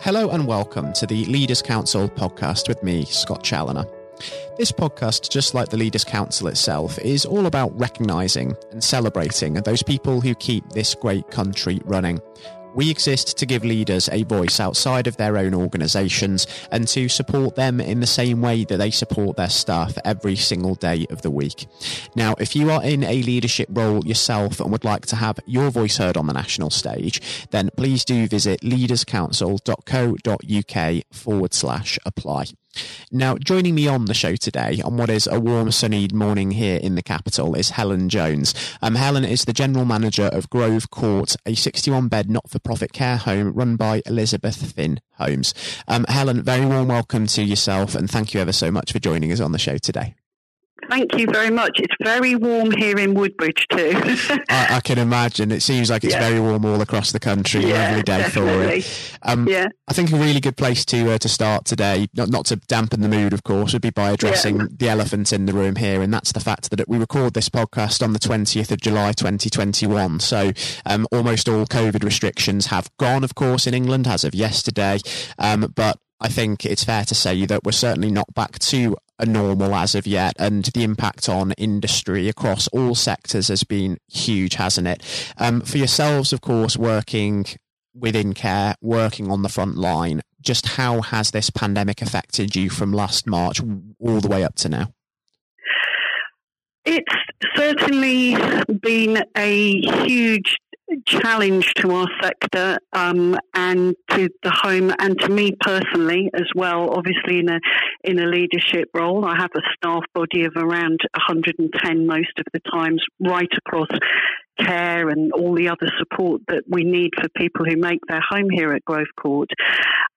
Hello and welcome to the Leaders Council podcast with me, Scott Challoner. This podcast, just like the Leaders Council itself, is all about recognising and celebrating those people who keep this great country running. We exist to give leaders a voice outside of their own organisations and to support them in the same way that they support their staff every single day of the week. Now, if you are in a leadership role yourself and would like to have your voice heard on the national stage, then please do visit leaderscouncil.co.uk forward slash apply. Now, joining me on the show today on what is a warm, sunny morning here in the capital is Helen Jones. Um, Helen is the general manager of Grove Court, a 61 bed not for profit care home run by Elizabeth Finn Homes. Um, Helen, very warm welcome to yourself and thank you ever so much for joining us on the show today. Thank you very much. It's very warm here in Woodbridge too. I, I, can imagine. It seems like it's yeah. very warm all across the country. Yeah, Lovely day definitely. for it. Um, yeah. I think a really good place to uh, to start today, not not to dampen the mood, of course, would be by addressing yeah. the elephant in the room here, and that's the fact that we record this podcast on the twentieth of July, twenty twenty one. So um, almost all COVID restrictions have gone, of course, in England as of yesterday. Um, but I think it's fair to say that we're certainly not back to a normal as of yet, and the impact on industry across all sectors has been huge, hasn't it? Um, for yourselves, of course, working within care, working on the front line, just how has this pandemic affected you from last March all the way up to now? It's certainly been a huge challenge to our sector um, and to the home and to me personally as well. Obviously, in a in a leadership role, I have a staff body of around 110 most of the times, right across care and all the other support that we need for people who make their home here at Grove Court.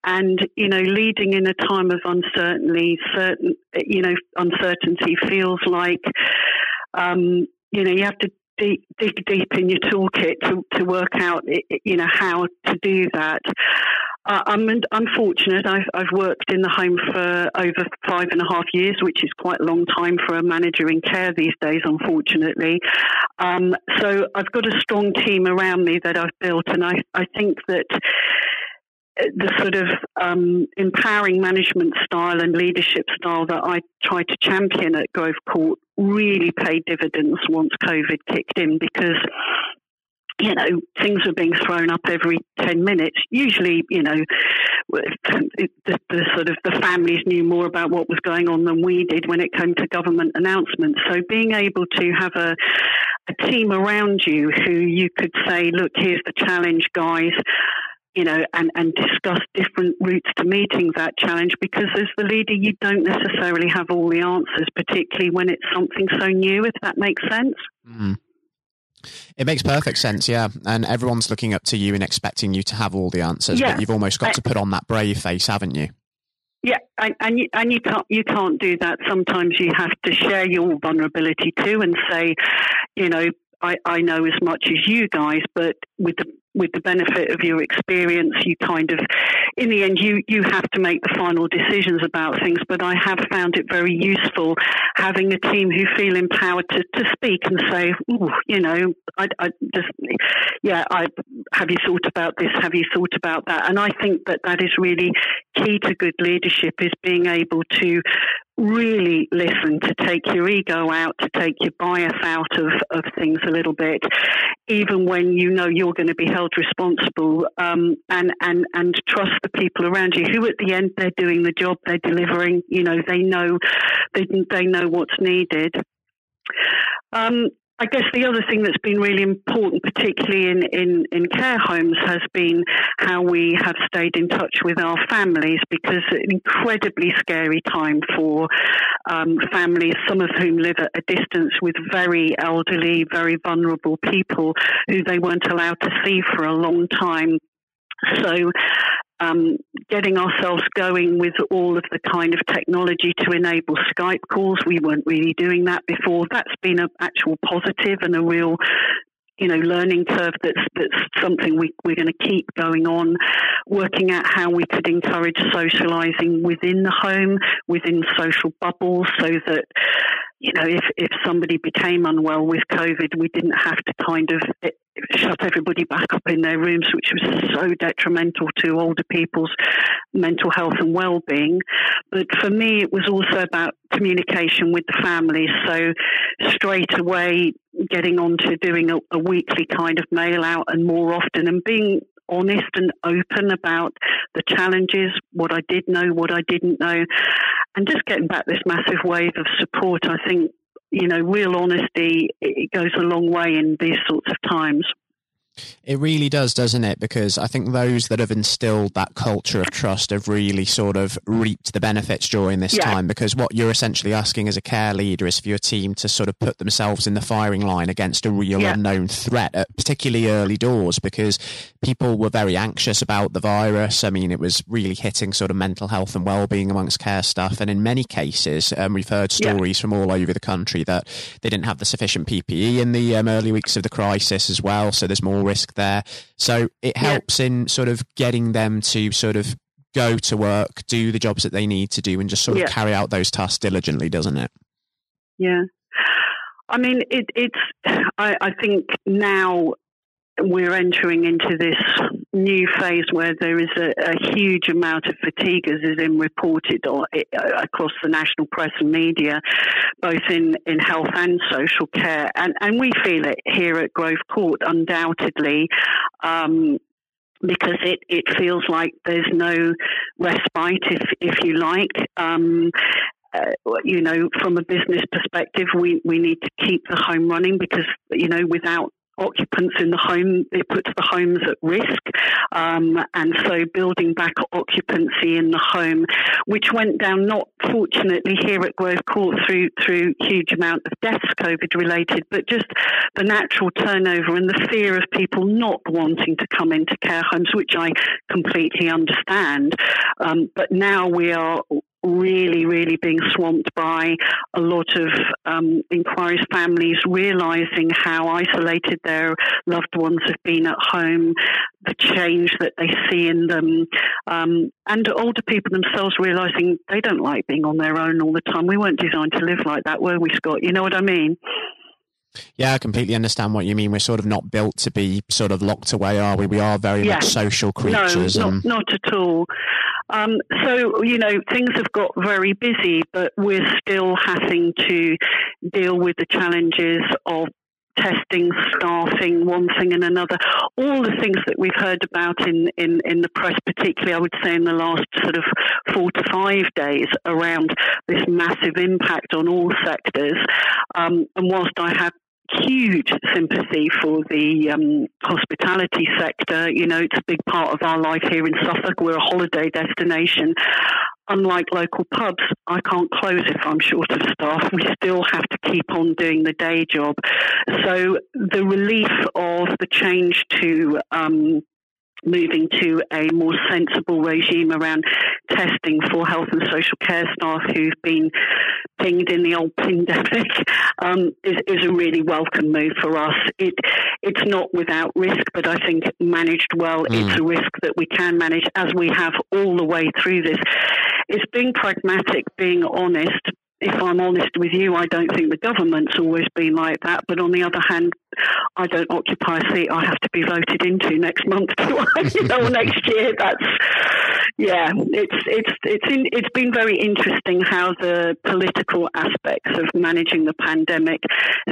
And you know, leading in a time of uncertainty, certain you know, uncertainty feels like. Um, you know, you have to deep, dig deep in your toolkit to, to work out, you know, how to do that. Uh, I'm unfortunate. I've, I've worked in the home for over five and a half years, which is quite a long time for a manager in care these days, unfortunately. Um, so I've got a strong team around me that I've built, and I, I think that the sort of um, empowering management style and leadership style that I tried to champion at Grove Court really paid dividends once COVID kicked in because you know, things were being thrown up every 10 minutes. Usually, you know, the, the, sort of the families knew more about what was going on than we did when it came to government announcements. So being able to have a, a team around you who you could say, look, here's the challenge, guys you know, and, and discuss different routes to meeting that challenge because as the leader, you don't necessarily have all the answers, particularly when it's something so new, if that makes sense. Mm. It makes perfect sense, yeah. And everyone's looking up to you and expecting you to have all the answers, yeah. but you've almost got to put on that brave face, haven't you? Yeah, and, and you, and you can't you can't do that. Sometimes you have to share your vulnerability too, and say, you know, I, I know as much as you guys, but with the with the benefit of your experience, you kind of, in the end, you, you have to make the final decisions about things. But I have found it very useful having a team who feel empowered to, to speak and say, you know, I, I just, yeah, I, have you thought about this? Have you thought about that? And I think that that is really key to good leadership is being able to really listen to take your ego out, to take your bias out of, of things a little bit, even when you know you're going to be held responsible, um, and, and, and trust the people around you who at the end they're doing the job, they're delivering, you know, they know, they, they know what's needed. Um, I guess the other thing that's been really important, particularly in, in, in care homes, has been how we have stayed in touch with our families because it's an incredibly scary time for um, families, some of whom live at a distance with very elderly, very vulnerable people who they weren't allowed to see for a long time. So um, getting ourselves going with all of the kind of technology to enable Skype calls. We weren't really doing that before. That's been an actual positive and a real you know, learning curve that's that's something we, we're going to keep going on, working out how we could encourage socialising within the home, within social bubbles, so that you know, if, if somebody became unwell with COVID, we didn't have to kind of eh, shut everybody back up in their rooms, which was so detrimental to older people's mental health and well-being. But for me, it was also about communication with the families. So straight away, getting on to doing a, a weekly kind of mail out and more often, and being honest and open about the challenges, what I did know, what I didn't know, and just getting back this massive wave of support. I think, you know, real honesty it goes a long way in these sorts of times. It really does, doesn't it? Because I think those that have instilled that culture of trust have really sort of reaped the benefits during this yeah. time. Because what you're essentially asking as a care leader is for your team to sort of put themselves in the firing line against a real yeah. unknown threat, at particularly early doors, because people were very anxious about the virus. I mean, it was really hitting sort of mental health and well-being amongst care staff, and in many cases, um, we've heard stories yeah. from all over the country that they didn't have the sufficient PPE in the um, early weeks of the crisis as well. So there's more risk there. So it helps yeah. in sort of getting them to sort of go to work, do the jobs that they need to do, and just sort of yeah. carry out those tasks diligently, doesn't it? Yeah. I mean, it, it's, I, I think now we're entering into this new phase where there is a, a huge amount of fatigue, as is in reported or, uh, across the national press and media, both in, in health and social care. And, and we feel it here at Grove Court, undoubtedly. Um, because it, it feels like there's no respite, if if you like. Um, uh, you know, from a business perspective, we, we need to keep the home running because, you know, without occupants in the home, it puts the homes at risk. Um, and so building back occupancy in the home, which went down not fortunately here at Grove Court through through huge amount of deaths COVID related, but just the natural turnover and the fear of people not wanting to come into care homes, which I completely understand. Um, but now we are really, really being swamped by a lot of um, inquiries, families realizing how isolated their loved ones have been at home, the change that they see in them, um, and older people themselves realizing they don't like being on their own all the time. We weren't designed to live like that, were we, Scott? You know what I mean? Yeah, I completely understand what you mean. We're sort of not built to be sort of locked away, are we? We are very yeah. much social creatures. No, not, not at all. Um, so, you know, things have got very busy, but we're still having to deal with the challenges of testing, staffing, one thing and another, all the things that we've heard about in, in, in the press, particularly I would say in the last sort of four to five days around this massive impact on all sectors. Um, and whilst I have huge sympathy for the um, hospitality sector. You know, it's a big part of our life here in Suffolk. We're a holiday destination. Unlike local pubs, I can't close if I'm short of staff. We still have to keep on doing the day job. So the relief of the change to um, moving to a more sensible regime around testing for health and social care staff who've been pinged in the old pandemic um, is, is, a really welcome move for us. It it's not without risk, but I think managed well, mm. it's a risk that we can manage as we have all the way through this. It's being pragmatic, being honest, if I'm honest with you, I don't think the government's always been like that. But on the other hand, I don't occupy a seat I have to be voted into next month, you know, next year. That's yeah. It's it's it's in, it's been very interesting how the political aspects of managing the pandemic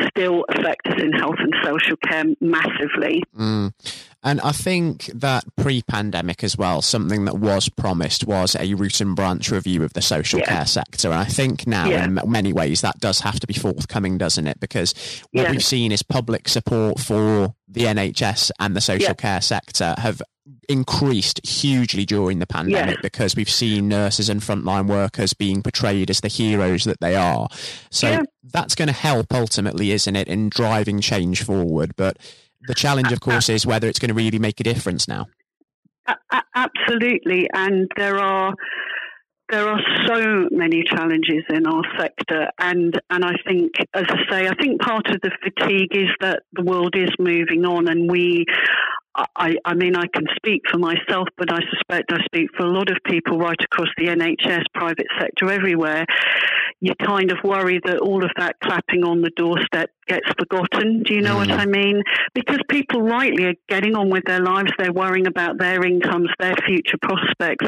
still affect us in health and social care massively. Mm. And I think that pre pandemic as well, something that was promised was a root and branch review of the social yeah. care sector. And I think now, yeah. in many ways, that does have to be forthcoming, doesn't it? Because what yeah. we've seen is public support for the NHS and the social care sector have increased hugely during the pandemic because we've seen nurses and frontline workers being portrayed as the heroes that they are. So that's going to help ultimately, isn't it, in driving change forward? But the challenge, of course, is whether it's going to really make a difference now. Absolutely, and there are there are so many challenges in our sector, and and I think, as I say, I think part of the fatigue is that the world is moving on, and we. I, I mean, I can speak for myself, but I suspect I speak for a lot of people right across the NHS, private sector, everywhere you kind of worry that all of that clapping on the doorstep gets forgotten. Do you know mm. what I mean? Because people rightly are getting on with their lives, they're worrying about their incomes, their future prospects.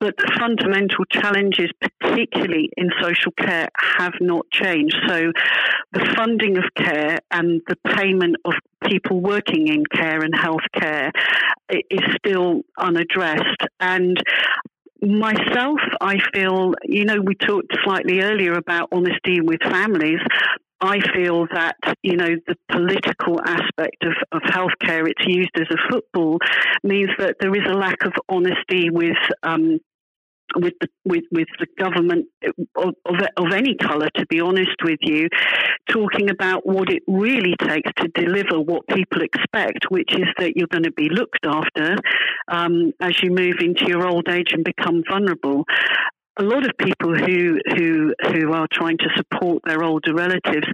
But the fundamental challenges, particularly in social care, have not changed. So the funding of care and the payment of people working in care and healthcare is still unaddressed. And myself, I feel, you know, we talked slightly earlier about honesty with families. I feel that, you know, the political aspect of, of healthcare, it's used as a football, means that there is a lack of honesty with um, with the with with the government of, of, of any colour, to be honest with you, talking about what it really takes to deliver what people expect, which is that you're going to be looked after um, as you move into your old age and become vulnerable a lot of people who who who are trying to support their older relatives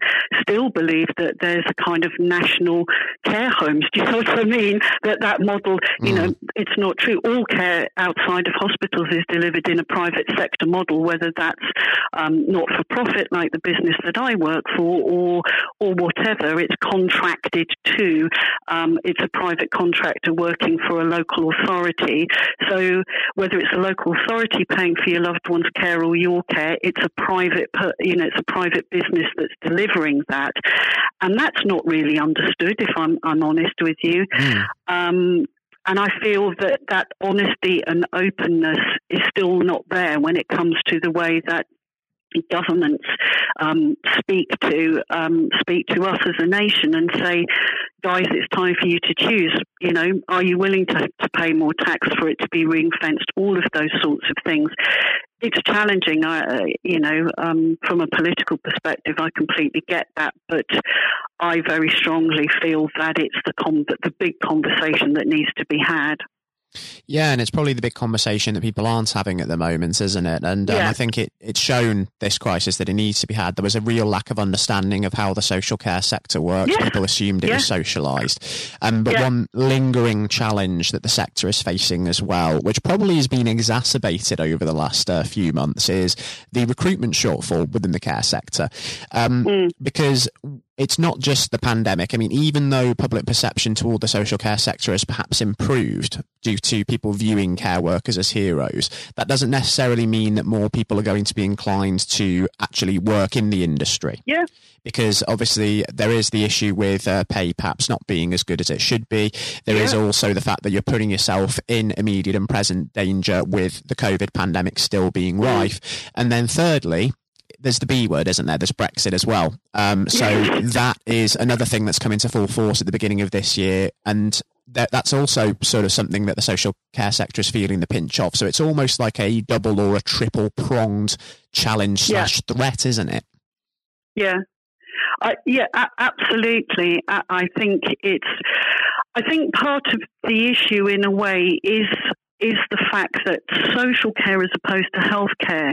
still believe that there's a kind of national care homes. Do you know what I mean? That that model, you mm. know, it's not true. All care outside of hospitals is delivered in a private sector model, whether that's um, not for profit like the business that I work for, or or whatever. It's contracted to. Um, it's a private contractor working for a local authority. So whether it's a local authority paying for your loved one's care or your care. It's a private, you know, it's a private business that's delivering that, and that's not really understood. If I'm, I'm honest with you. Mm. Um, and I feel that that honesty and openness is still not there when it comes to the way that governments um, speak to um, speak to us as a nation and say, guys, it's time for you to choose. You know, are you willing to, to pay more tax for it to be ring fenced? All of those sorts of things. It's challenging, uh, you know, um, from a political perspective. I completely get that, but I very strongly feel that it's the com- the big conversation that needs to be had. Yeah, and it's probably the big conversation that people aren't having at the moment, isn't it? And um, yeah. I think it, it's shown this crisis that it needs to be had. There was a real lack of understanding of how the social care sector works. Yeah. People assumed it yeah. was socialised. Um, but one lingering challenge that the sector is facing as well, which probably has been exacerbated over the last uh, few months, is the recruitment shortfall within the care sector. Um, mm. Because it's not just the pandemic. I mean, even though public perception toward the social care sector has perhaps improved due to people viewing care workers as heroes, that doesn't necessarily mean that more people are going to be inclined to actually work in the industry. Yeah. Because obviously there is the issue with uh, pay perhaps not being as good as it should be. There yeah. is also the fact that you're putting yourself in immediate and present danger with the COVID pandemic still being mm. rife. And then thirdly, there's the B word, isn't there? There's Brexit as well. Um, so that is another thing that's come into full force at the beginning of this year, and that, that's also sort of something that the social care sector is feeling the pinch of. So it's almost like a double or a triple pronged challenge slash threat, isn't it? Yeah, I, yeah, absolutely. I, I think it's. I think part of the issue, in a way, is is the fact that social care as opposed to healthcare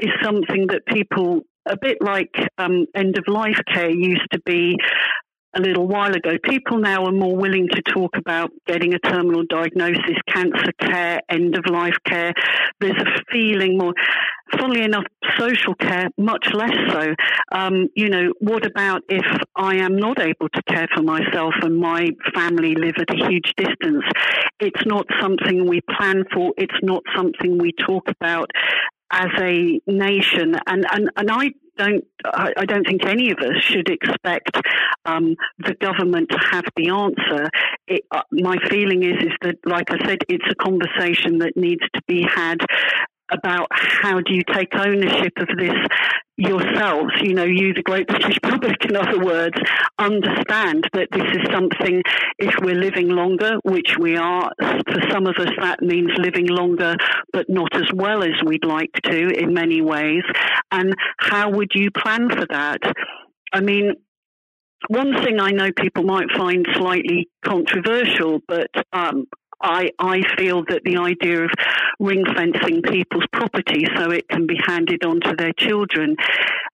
is something that people, a bit like um, end of life care used to be a little while ago. People now are more willing to talk about getting a terminal diagnosis, cancer care, end of life care. There's a feeling more. Funnily enough, social care, much less so. Um, you know, what about if I am not able to care for myself and my family live at a huge distance? It's not something we plan for. It's not something we talk about as a nation. And, and, and I don't I, don't think any of us should expect um, the government to have the answer. It, uh, my feeling is is that, like I said, it's a conversation that needs to be had about how do you take ownership of this yourselves, you know, you, the great British public, in other words, understand that this is something, if we're living longer, which we are, for some of us that means living longer, but not as well as we'd like to in many ways. And how would you plan for that? I mean, one thing I know people might find slightly controversial, but um, I, I feel that the idea of ring fencing people's property so it can be handed on to their children,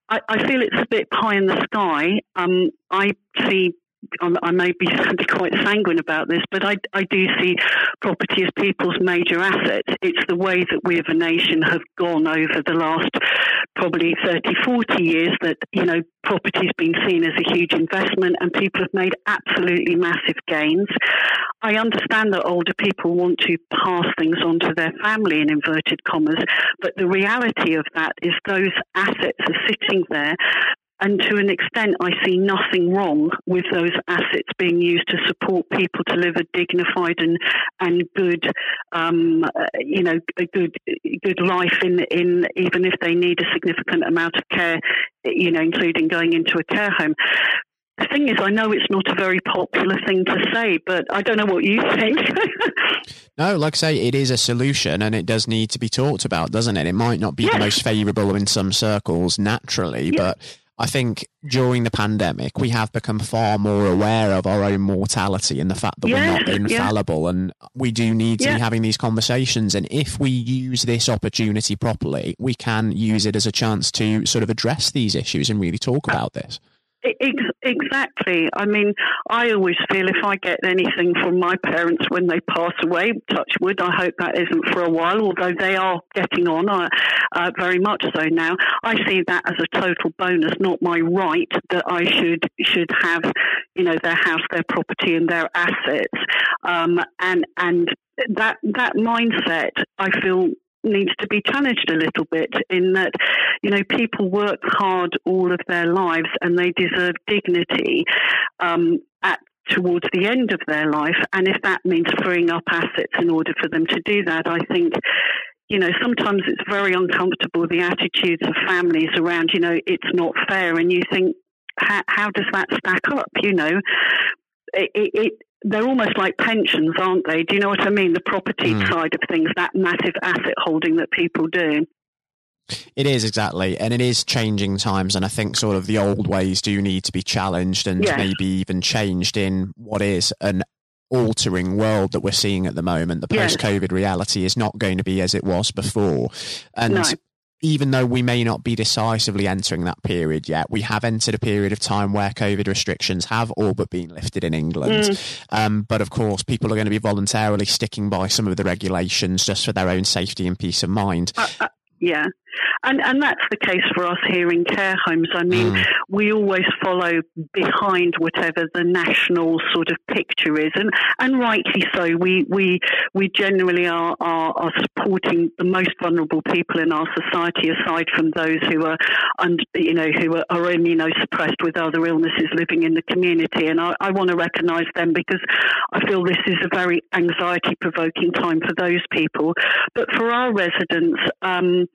I, I feel it's a bit pie in the sky. Um, I see I may be quite sanguine about this, but I, I do see property as people's major assets. It's the way that we as a nation have gone over the last probably 30, 40 years that, you know, property's been seen as a huge investment and people have made absolutely massive gains. I understand that older people want to pass things on to their family in inverted commas, but the reality of that is those assets are sitting there and to an extent, I see nothing wrong with those assets being used to support people to live a dignified and and good, um, you know, a good good life in in even if they need a significant amount of care, you know, including going into a care home. The thing is, I know it's not a very popular thing to say, but I don't know what you think. no, like I say, it is a solution and it does need to be talked about, doesn't it? It might not be yes. the most favourable in some circles naturally, yeah. but I think during the pandemic, we have become far more aware of our own mortality and the fact that yeah, we're not infallible. Yeah. And we do need to yeah. be having these conversations. And if we use this opportunity properly, we can use it as a chance to sort of address these issues and really talk uh, about this. Exactly. I mean, I always feel if I get anything from my parents when they pass away, touch wood, I hope that isn't for a while, although they are getting on uh, uh, very much so now. I see that as a total bonus, not my right that I should should have, you know, their house, their property, and their assets. Um, and and that that mindset, I feel needs to be challenged a little bit in that, you know, people work hard all of their lives and they deserve dignity um, at towards the end of their life. And if that means freeing up assets in order for them to do that, I think you know, sometimes it's very uncomfortable, the attitudes of families around, you know, it's not fair. And you think, how, how does that stack up? You know, it, it, they're almost like pensions, aren't they? Do you know what I mean? The property mm. side of things, that massive asset holding that people do. It is exactly, and it is changing times, and I think sort of the old ways do need to be challenged and yeah. maybe even changed in what is an altering world that we're seeing at the moment. The post-COVID yes. reality is not going to be as it was before, and no even though we may not be decisively entering that period yet, we have entered a period of time where COVID restrictions have all but been lifted in England. Mm. Um, but of course, people are going to be voluntarily sticking by some of the regulations just for their own safety and peace of mind. Uh, uh, yeah. And and that's the case for us here in care homes. I mean, mm. we always follow behind whatever the national sort of picture is, and and rightly so. We we we generally are are, are supporting the most vulnerable people in our society, aside from those who are and you know who are, are immunosuppressed with other illnesses living in the community. And I, I want to recognise them because I feel this is a very anxiety provoking time for those people. But for our residents, um,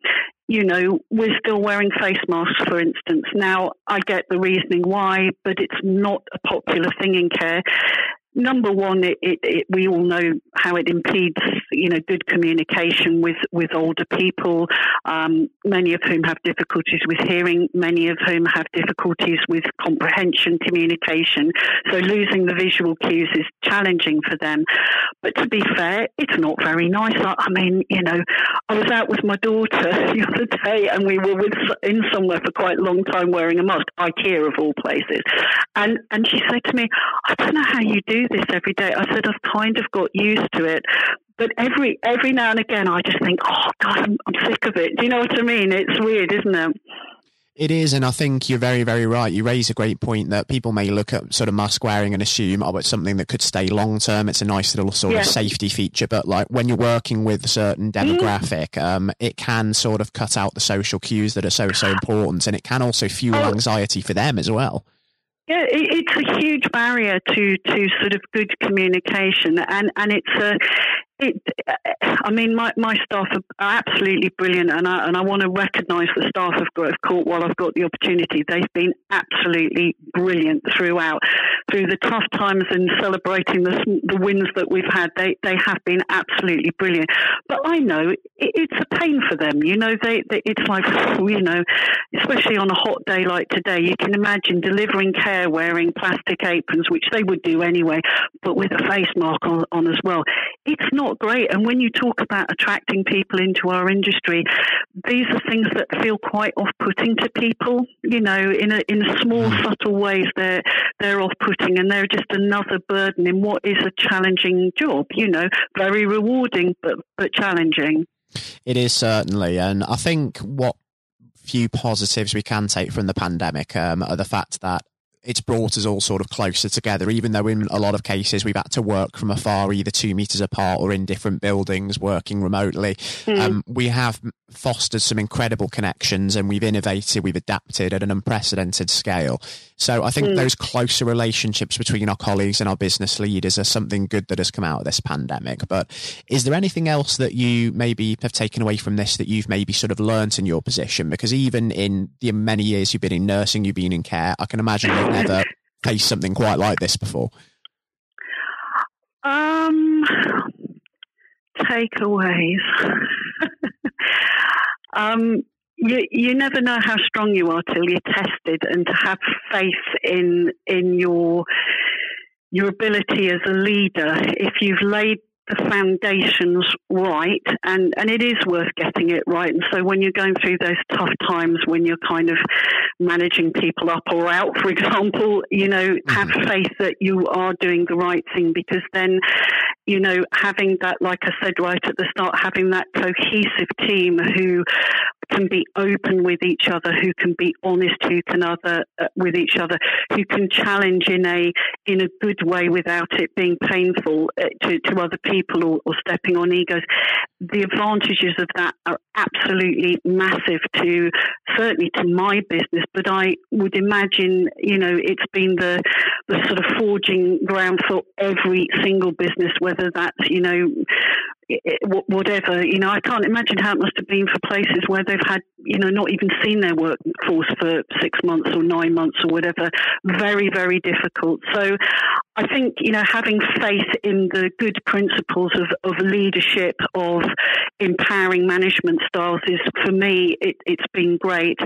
you know, we're still wearing face masks, for instance. Now, I get the reasoning why, but it's not a popular thing in care number one, it, it, it, we all know how it impedes, you know, good communication with, with older people, um, many of whom have difficulties with hearing, many of whom have difficulties with comprehension, communication. So losing the visual cues is challenging for them. But to be fair, it's not very nice. I, I mean, you know, I was out with my daughter the other day and we were with, in somewhere for quite a long time wearing a mask, IKEA of all places. And, and she said to me, I don't know how you do this every day. I said I've kind of got used to it, but every every now and again I just think, oh God, I'm, I'm sick of it. Do you know what I mean? It's weird, isn't it? It is, and I think you're very, very right. You raise a great point that people may look at sort of mask wearing and assume, oh, it's something that could stay long term. It's a nice little sort yeah. of safety feature, but like when you're working with a certain mm. demographic, mm. um, it can sort of cut out the social cues that are so, so important, and it can also fuel oh. anxiety for them as well. Yeah, it's a huge barrier to, to sort of good communication, and, and it's a it, I mean, my, my staff are absolutely brilliant, and I, and I want to recognise the staff of Grove Court while I've got the opportunity. They've been absolutely brilliant throughout. Through the tough times and celebrating the, the wins that we've had, they, they have been absolutely brilliant. But I know it, it's a pain for them. You know, they, they, it's like, you know, especially on a hot day like today, you can imagine delivering care wearing plastic aprons, which they would do anyway, but with a face mask on, on as well. It's not not great. And when you talk about attracting people into our industry, these are things that feel quite off-putting to people. You know, in a in a small, mm. subtle ways, they're they're off-putting, and they're just another burden in what is a challenging job. You know, very rewarding but but challenging. It is certainly, and I think what few positives we can take from the pandemic um, are the fact that it's brought us all sort of closer together, even though in a lot of cases we've had to work from afar, either two meters apart or in different buildings, working remotely. Mm. Um, we have fostered some incredible connections and we've innovated, we've adapted at an unprecedented scale. So I think mm. those closer relationships between our colleagues and our business leaders are something good that has come out of this pandemic. But is there anything else that you maybe have taken away from this that you've maybe sort of learnt in your position? Because even in the many years you've been in nursing, you've been in care, I can imagine you've never faced something quite like this before. Um, takeaways. um, you, you never know how strong you are till you're tested, and to have faith in in your your ability as a leader. If you've laid the foundations right and, and it is worth getting it right. And so when you're going through those tough times when you're kind of managing people up or out, for example, you know, mm-hmm. have faith that you are doing the right thing because then, you know, having that, like I said right at the start, having that cohesive team who can be open with each other, who can be honest who can other uh, with each other, who can challenge in a in a good way without it being painful uh, to, to other people or, or stepping on egos. The advantages of that are absolutely massive to certainly to my business, but I would imagine you know it's been the the sort of forging ground for every single business, whether that's you know whatever. You know, I can't imagine how it must have been for places where they've had, you know, not even seen their workforce for six months or nine months or whatever. Mm. Very, very difficult. So I think, you know, having faith in the good principles of, of leadership, of empowering management styles is, for me, it, it's been great.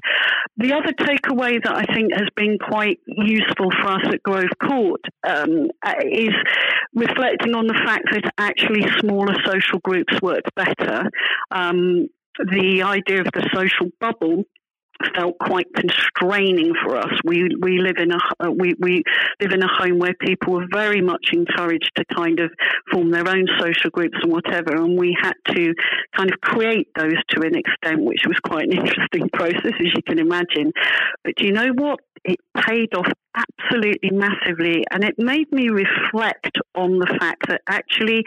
The other takeaway that I think has been quite useful for us at Grove Court um, is reflecting on the fact that actually smaller social groups work better. Um, the idea of the social bubble felt quite constraining for us. We we live in a uh, we we live in a home where people were very much encouraged to kind of form their own social groups and whatever, and we had to kind of create those to an extent, which was quite an interesting process, as you can imagine. But do you know what? It paid off absolutely massively, and it made me reflect on the fact that actually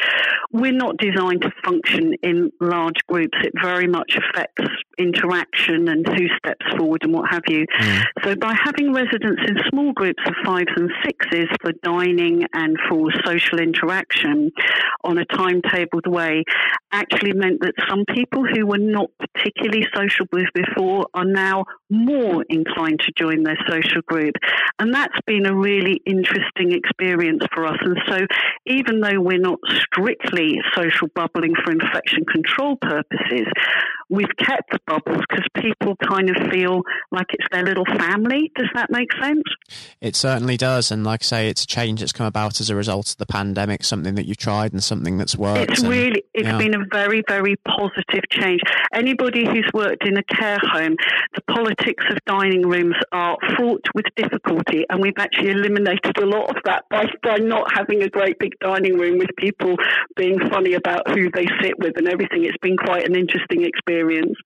we're not designed to function in large groups. It very much affects interaction and who steps forward and what have you. Mm. So by having residents in small groups of fives and sixes for dining and for social interaction on a timetabled way actually meant that some people who were not particularly sociable before are now more inclined to join their social group. And that's been a really interesting experience for us. And so even though we're not strictly social bubbling for infection control purposes, we've kept the bubbles because people kind of feel like it's their little family. Does that make sense? It certainly does. And like I say, it's a change that's come about as a result of the pandemic, something that you've tried and something that's worked. It's and, really, it's yeah. been a very, very positive change. Anybody who's worked in a care home, the politics of dining rooms are fraught with difficulty. And we've actually eliminated a lot of that by, by not having a great big dining room with people being funny about who they sit with and everything. It's been quite an interesting experience experience.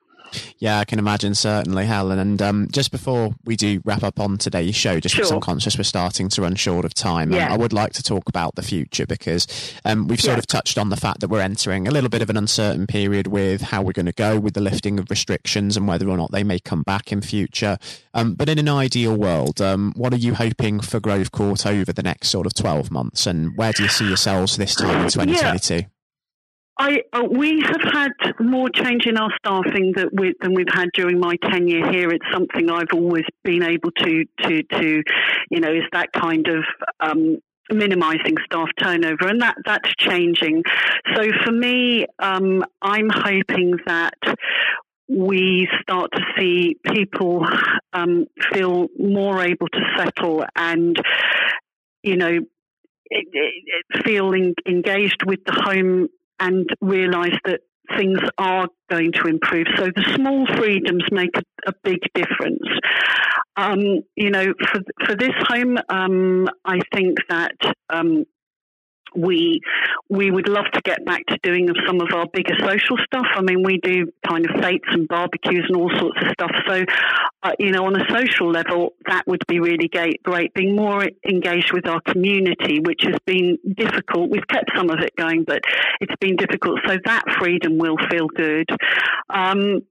Yeah, I can imagine certainly, Helen. And um, just before we do wrap up on today's show, just sure. because I'm conscious we're starting to run short of time, yeah. um, I would like to talk about the future because um, we've sort yeah. of touched on the fact that we're entering a little bit of an uncertain period with how we're going to go with the lifting of restrictions and whether or not they may come back in future. Um, but in an ideal world, um, what are you hoping for Grove Court over the next sort of 12 months, and where do you see yourselves this time in 2022? Yeah. I, uh, we have had more change in our staffing that we, than we've had during my tenure here. It's something I've always been able to, to, to you know, is that kind of um, minimizing staff turnover, and that that's changing. So for me, um, I'm hoping that we start to see people um, feel more able to settle and, you know, feeling engaged with the home and realise that things are going to improve. So the small freedoms make a, a big difference. Um, you know, for for this home, um, I think that um, we we would love to get back to doing some of our bigger social stuff. I mean, we do kind of fetes and barbecues and all sorts of stuff. So, uh, you know, on a social level, that would be really great. Being more engaged with our community, which has been difficult. We've kept some of it going, but it's been difficult. So that freedom will feel good. Um,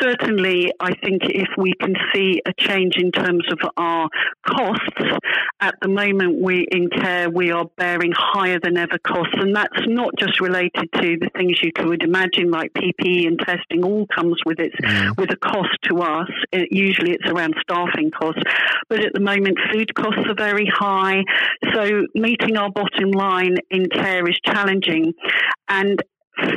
certainly, I think if we can see a change in terms of our costs, at the moment we in care we are bearing higher than ever costs, and that's not just related to the things you could imagine like PPE and testing. All comes with its mm. with a cost to us. It, usually, it's around staffing costs, but at the moment, food costs are very high. So meeting our bottom line in care is challenging, and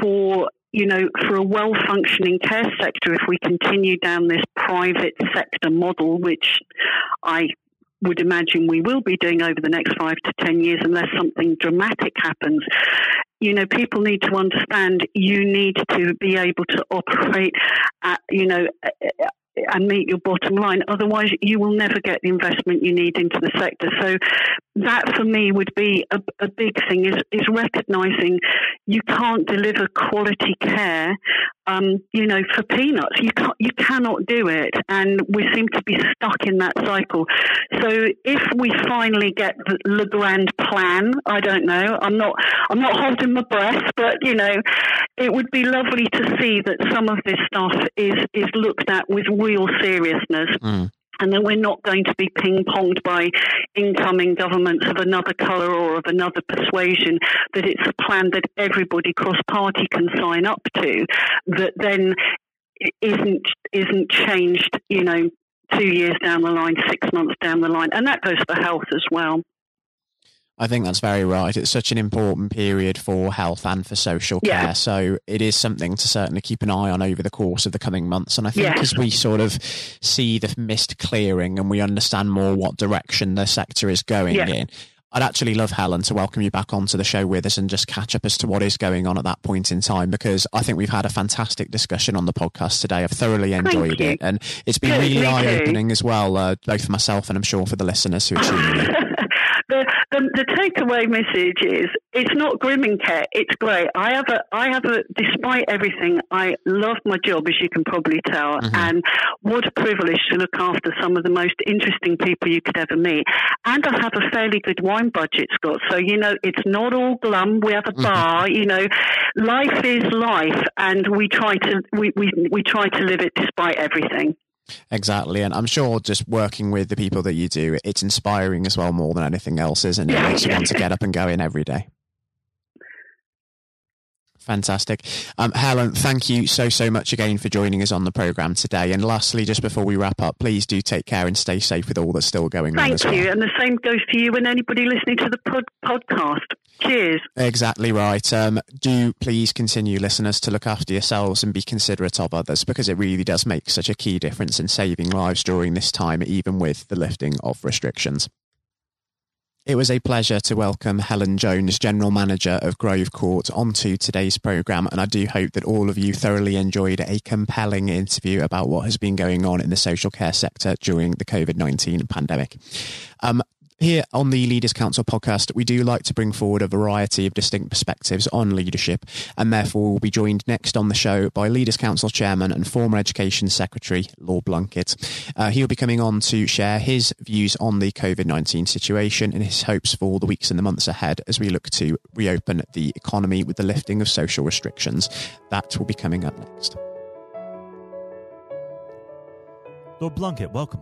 for you know, for a well functioning care sector, if we continue down this private sector model, which I would imagine we will be doing over the next five to 10 years unless something dramatic happens. You know, people need to understand you need to be able to operate at, you know, and meet your bottom line. Otherwise, you will never get the investment you need into the sector. So, that for me would be a, a big thing: is is recognizing you can't deliver quality care, um, you know, for peanuts. You can't, you cannot do it, and we seem to be stuck in that cycle. So, if we finally get the, the grand plan, I don't know. I'm not I'm not holding my breath, but you know, it would be lovely to see that some of this stuff is is looked at with real seriousness. Mm. And then we're not going to be ping ponged by incoming governments of another colour or of another persuasion, that it's a plan that everybody cross party can sign up to, that then isn't isn't changed, you know, two years down the line, six months down the line. And that goes for health as well. I think that's very right. It's such an important period for health and for social care. Yeah. So it is something to certainly keep an eye on over the course of the coming months. And I think as we sort of see the mist clearing and we understand more what direction the sector is going yeah. in, I'd actually love Helen to welcome you back onto the show with us and just catch up as to what is going on at that point in time because I think we've had a fantastic discussion on the podcast today. I've thoroughly enjoyed it and it's been Good, really eye opening as well, uh, both for myself and I'm sure for the listeners who are tuning in. the, the, the takeaway message is it's not grooming care. It's great. I have a I have a despite everything, I love my job as you can probably tell, mm-hmm. and what a privilege to look after some of the most interesting people you could ever meet. And I have a fairly good wine budget, Scott. So you know it's not all glum. We have a mm-hmm. bar. Mm-hmm. You know, life is life, and we try to we, we we try to live it despite everything. Exactly. And I'm sure just working with the people that you do, it's inspiring as well more than anything else, isn't it? It makes you want to get up and go in every day. Fantastic. Um, Helen, thank you so, so much again for joining us on the programme today. And lastly, just before we wrap up, please do take care and stay safe with all that's still going thank on. Thank you. Well. And the same goes to you and anybody listening to the pod- podcast. Cheers. Exactly right. Um, do please continue, listeners, to look after yourselves and be considerate of others because it really does make such a key difference in saving lives during this time, even with the lifting of restrictions. It was a pleasure to welcome Helen Jones, General Manager of Grove Court, onto today's programme, and I do hope that all of you thoroughly enjoyed a compelling interview about what has been going on in the social care sector during the COVID 19 pandemic. Um, here on the Leaders Council podcast, we do like to bring forward a variety of distinct perspectives on leadership, and therefore we'll be joined next on the show by Leaders Council Chairman and former Education Secretary, Lord Blunkett. Uh, he'll be coming on to share his views on the COVID 19 situation and his hopes for the weeks and the months ahead as we look to reopen the economy with the lifting of social restrictions. That will be coming up next. Lord Blunkett, welcome.